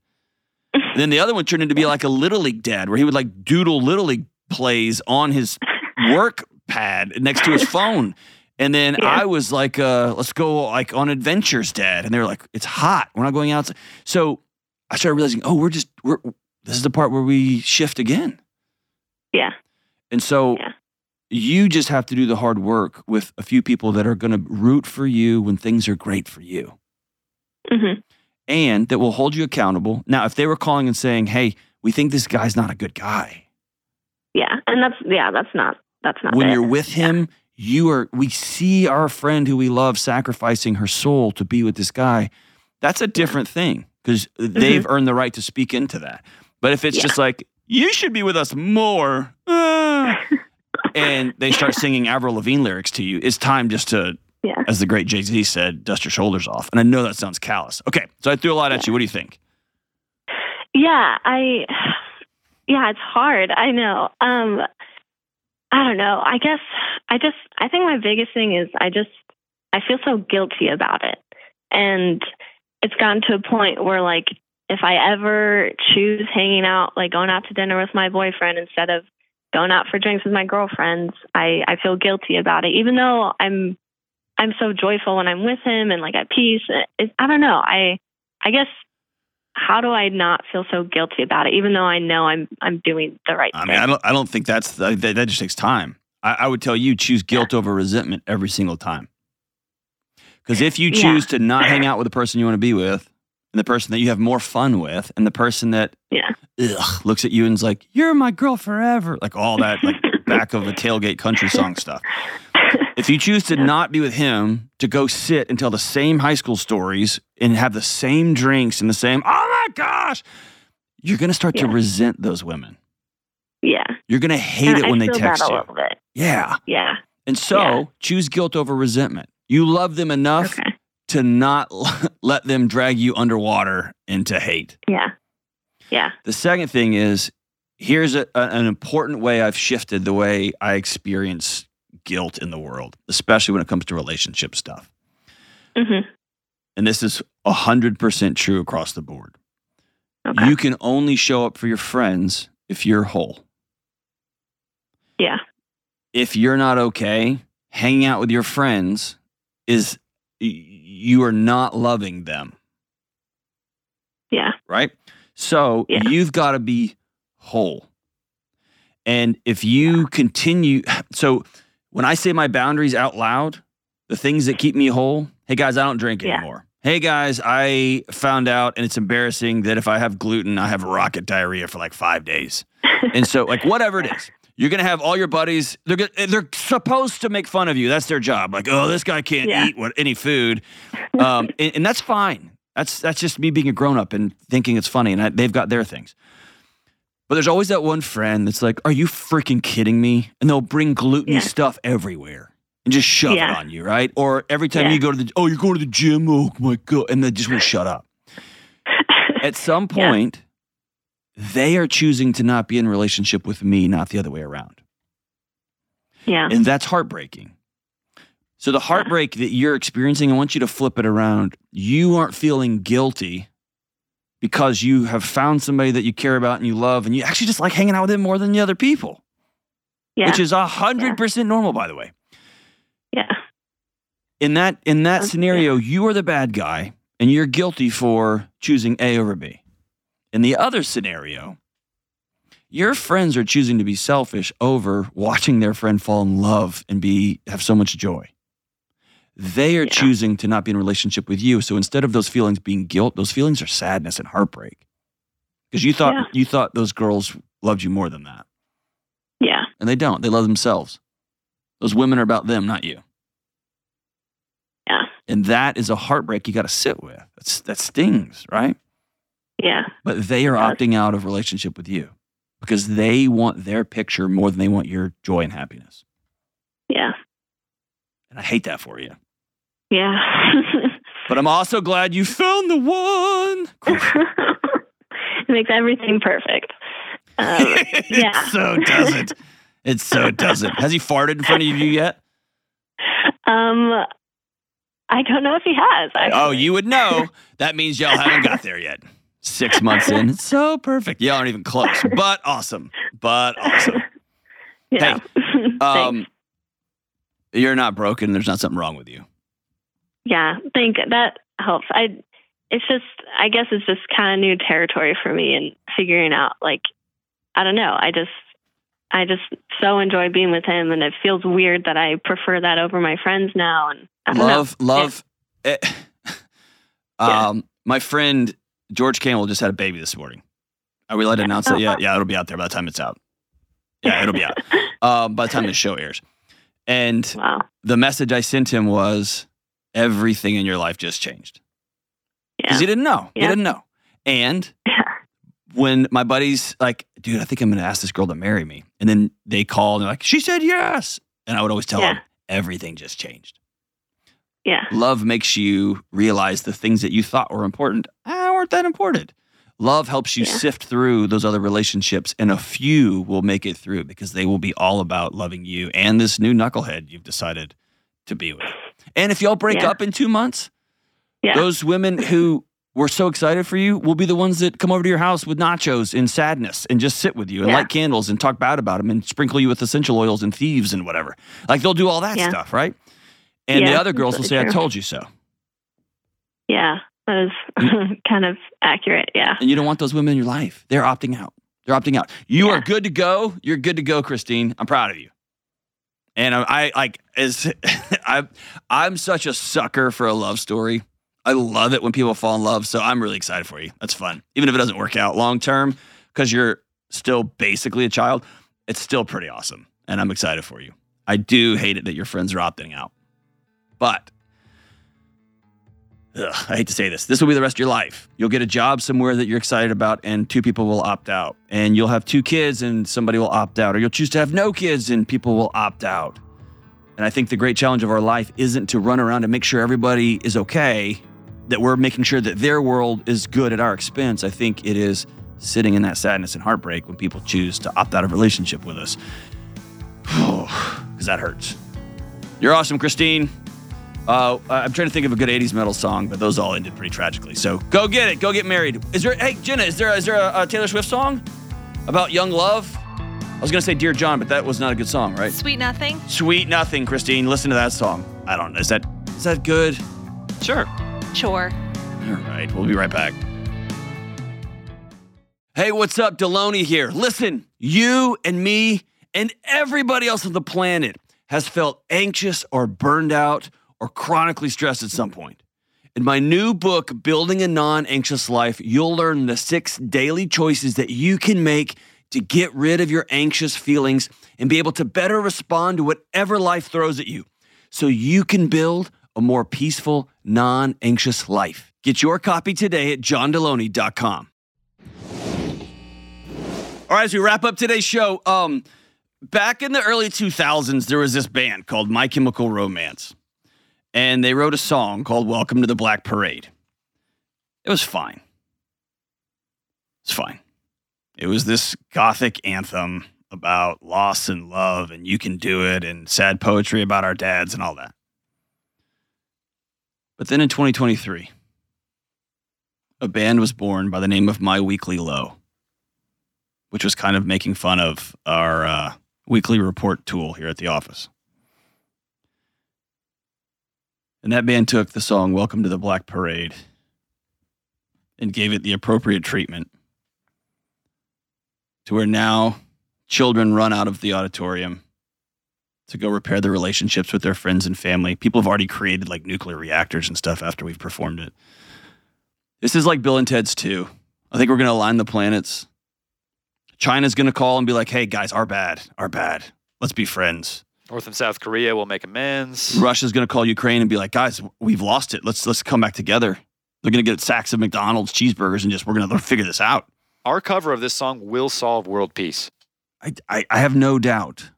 And then the other one turned into be like a little league dad where he would like doodle little league plays on his work pad next to his phone. And then Yeah. I was like, uh, let's go like on adventures, dad. And they were like, it's hot. We're not going outside. So I started realizing, oh, we're just we're this is the part where we shift again. Yeah. And so Yeah. You just have to do the hard work with a few people that are going to root for you when things are great for you hmm and that will hold you accountable. Now, if they were calling and saying, "Hey, we think this guy's not a good guy." Yeah. And that's yeah. That's not that's not when it. you're with him, you are we see our friend who we love sacrificing her soul to be with this guy. That's a different thing because they've earned the right to speak into that. But if it's Mm-hmm. Yeah. just like, "You should be with us more." uh," and they start singing Avril Lavigne lyrics to you, it's time just to Yeah. as the great Jay Z said, dust your shoulders off. And I know that sounds callous. Okay, so I threw a lot at you. What do you think? Yeah, I yeah, it's hard. I know. Um I don't know. I guess I just I think my biggest thing is I just I feel so guilty about it. And it's gotten to a point where like if I ever choose hanging out like going out to dinner with my boyfriend instead of going out for drinks with my girlfriends, I I feel guilty about it even though I'm I'm so joyful when I'm with him and like at peace. It, I don't know. I I guess how do I not feel so guilty about it, even though I know I'm I'm doing the right I thing? mean, I don't. I don't think that's that, that just takes time. I, I would tell you choose guilt over resentment every single time. Because eh, if you Yeah. choose to not hang out with the person you want to be with, and the person that you have more fun with, and the person that Yeah. ugh, looks at you and is like, "You're my girl forever," like all that, like back of a tailgate country song stuff. If you choose to not be with him, to go sit and tell the same high school stories and have the same drinks and the same, oh my gosh, you're going to start to resent those women. yeah, You're going to hate And it I when they text you. Yeah. Yeah. And so Yeah. choose guilt over resentment. You love them enough Okay. To not let them drag you underwater into hate. Yeah. Yeah. The second thing is here's a, an important way I've shifted the way I experience guilt in the world, especially when it comes to relationship stuff. Mm-hmm. And this is 100% true across the board. Okay. You can only show up for your friends if you're whole. yeah. If you're not okay, hanging out with your friends is you are not loving them, Yeah. right? So Yeah. you've got to be whole. And if you continue, so when I say my boundaries out loud, the things that keep me whole, hey guys, I don't drink Yeah. anymore. Hey guys, I found out and it's embarrassing that if I have gluten, I have rocket diarrhea for like five days. And so, like, whatever it is, you're gonna have all your buddies. They're go- they're supposed to make fun of you. That's their job. Like, oh, this guy can't Yeah. eat what any food, um, and, and that's fine. That's that's just me being a grown up and thinking it's funny, and I, they've got their things. But there's always that one friend that's like, "Are you freaking kidding me?" And they'll bring gluten Yeah. stuff everywhere and just shove it on you, right? Or every time Yeah. you go to the, oh, you're going to the gym. Oh my god, and they just won't shut up. At some Yeah. point, they are choosing to not be in relationship with me, not the other way around. yeah. And that's heartbreaking. So, the heartbreak that you're experiencing, I want you to flip it around. You aren't feeling guilty because you have found somebody that you care about and you love, and you actually just like hanging out with them more than the other people, Yeah. which is a 100% normal, by the way. Yeah. In that in that scenario, you are the bad guy and you're guilty for choosing A over B. In the other scenario, your friends are choosing to be selfish over watching their friend fall in love and be have so much joy. They are Yeah. choosing to not be in relationship with you. So instead of those feelings being guilt, those feelings are sadness and heartbreak. Because you thought Yeah. you thought those girls loved you more than that. Yeah. And they don't. They love themselves. Those women are about them, not you. Yeah. And that is a heartbreak you got to sit with. That's, that stings, right? Yeah. But they are Yes. opting out of relationship with you because they want their picture more than they want your joy and happiness. Yeah. And I hate that for you. Yeah. But I'm also glad you found the one. it makes everything perfect. Um, yeah. so doesn't. It so doesn't. Has he farted in front of you yet? um, I don't know if he has. Actually. Oh, you would know. That means y'all haven't got there yet. Six months in. It's so perfect. Y'all aren't even close, but awesome. But awesome. Yeah. Um, you're not broken. There's not something wrong with you. yeah. Think that helps. I. It's just. I guess it's just kind of new territory for me and figuring out. Like, I don't know. I just. I just so enjoy being with him, and it feels weird that I prefer that over my friends now. And love, know. love. eh, Yeah. um, my friend George Kamel just had a baby this morning. Are we allowed to announce that? Yeah, yeah, it'll be out there by the time it's out. Yeah, it'll be out um, by the time the show airs. And Wow. the message I sent him was, everything in your life just changed because Yeah. he didn't know. Yeah. He didn't know. And Yeah. when my buddies like, dude, I think I'm going to ask this girl to marry me, and then they call and they're like, she said yes, and I would always tell them everything just changed. Yeah. Love makes you realize the things that you thought were important ah, weren't that important. Love helps you Yeah. sift through those other relationships, and a few will make it through because they will be all about loving you and this new knucklehead you've decided to be with. And if y'all break Yeah. up in two months, Yeah. those women who were so excited for you will be the ones that come over to your house with nachos in sadness and just sit with you and light candles and talk bad about them and sprinkle you with essential oils and thieves and whatever. Like they'll do all that stuff, right? And the other girls will say, I told you so. Yeah. That is kind of accurate. Yeah. And you don't want those women in your life. They're opting out. They're opting out. You Yeah. are good to go. You're good to go, Christine. I'm proud of you. And I, I like as I I'm such a sucker for a love story. I love it when people fall in love. So I'm really excited for you. That's fun. Even if it doesn't work out long term, because you're still basically a child, it's still pretty awesome. And I'm excited for you. I do hate it that your friends are opting out. But ugh, I hate to say this. This will be the rest of your life. You'll get a job somewhere that you're excited about, and two people will opt out. And you'll have two kids, and somebody will opt out. Or you'll choose to have no kids, and people will opt out. And I think the great challenge of our life isn't to run around and make sure everybody is okay, that we're making sure that their world is good at our expense. I think it is sitting in that sadness and heartbreak when people choose to opt out of relationship with us. Because that hurts. You're awesome, Christine. Uh, I'm trying to think of a good '80s metal song, but those all ended pretty tragically. So go get it. Go get married. Is there? Hey, Jenna, is there? Is there a, a Taylor Swift song about young love? I was gonna say "Dear John," but that was not a good song, right? Sweet nothing. Sweet Nothing, Christine. Listen to that song. I don't know. Is that is that good? Sure. Sure. All right, we'll be right back. Hey, what's up? Delony here. Listen, you and me and everybody else on the planet has felt anxious or burned out or chronically stressed at some point. In my new book, Building a Non Anxious Life, you'll learn the six daily choices that you can make to get rid of your anxious feelings and be able to better respond to whatever life throws at you so you can build a more peaceful, non anxious life. Get your copy today at johndelony.com. All right, as we wrap up today's show, um, back in the early 2000s, there was this band called My Chemical Romance, and they wrote a song called Welcome to the Black Parade. It was fine. It's fine. It was this gothic anthem about loss and love, and you can do it, and sad poetry about our dads and all that. But then in 2023, a band was born by the name of My Weekly Low, which was kind of making fun of our uh, weekly report tool here at the office. And that band took the song Welcome to the Black Parade and gave it the appropriate treatment to where now children run out of the auditorium to go repair their relationships with their friends and family. People have already created like nuclear reactors and stuff after we've performed it. This is like Bill and Ted's 2. I think we're going to align the planets. China's going to call and be like, hey, guys, our bad, our bad. Let's be friends. North and South Korea will make amends. Russia's going to call Ukraine and be like, guys, we've lost it. Let's let's come back together. They're going to get sacks of McDonald's cheeseburgers and just we're going to figure this out. Our cover of this song will solve world peace. I, I, I have no doubt.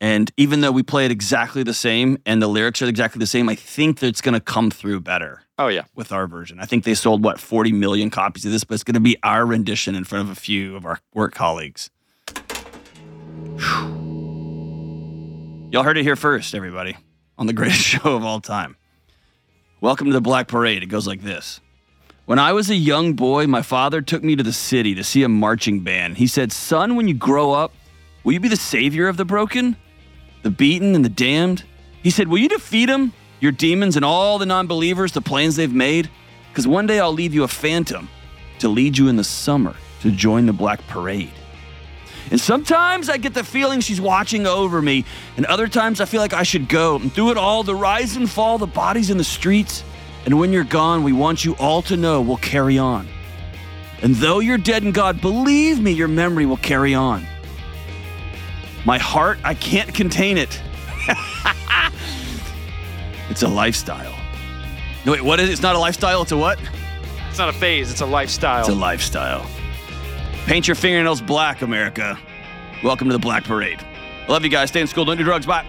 And even though we play it exactly the same and the lyrics are exactly the same, I think that it's going to come through better Oh yeah. with our version. I think they sold what 40 million copies of this, but it's going to be our rendition in front of a few of our work colleagues. Y'all heard it here first, everybody, on the greatest show of all time. Welcome to the Black Parade. It goes like this. When I was a young boy, my father took me to the city to see a marching band. He said, Son, when you grow up, will you be the savior of the broken, the beaten, and the damned? He said, Will you defeat them, your demons, and all the non believers, the plans they've made? Because one day I'll leave you a phantom to lead you in the summer to join the Black Parade. And sometimes I get the feeling she's watching over me, and other times I feel like I should go. And through it all, the rise and fall, the bodies in the streets, and when you're gone, we want you all to know we'll carry on. And though you're dead in God, believe me, your memory will carry on. My heart, I can't contain it. it's a lifestyle. No, wait, what is it? It's not a lifestyle, it's a what? It's not a phase, it's a lifestyle. It's a lifestyle. Paint your fingernails black, America. Welcome to the Black Parade. Love you guys. Stay in school. Don't do drugs. Bye.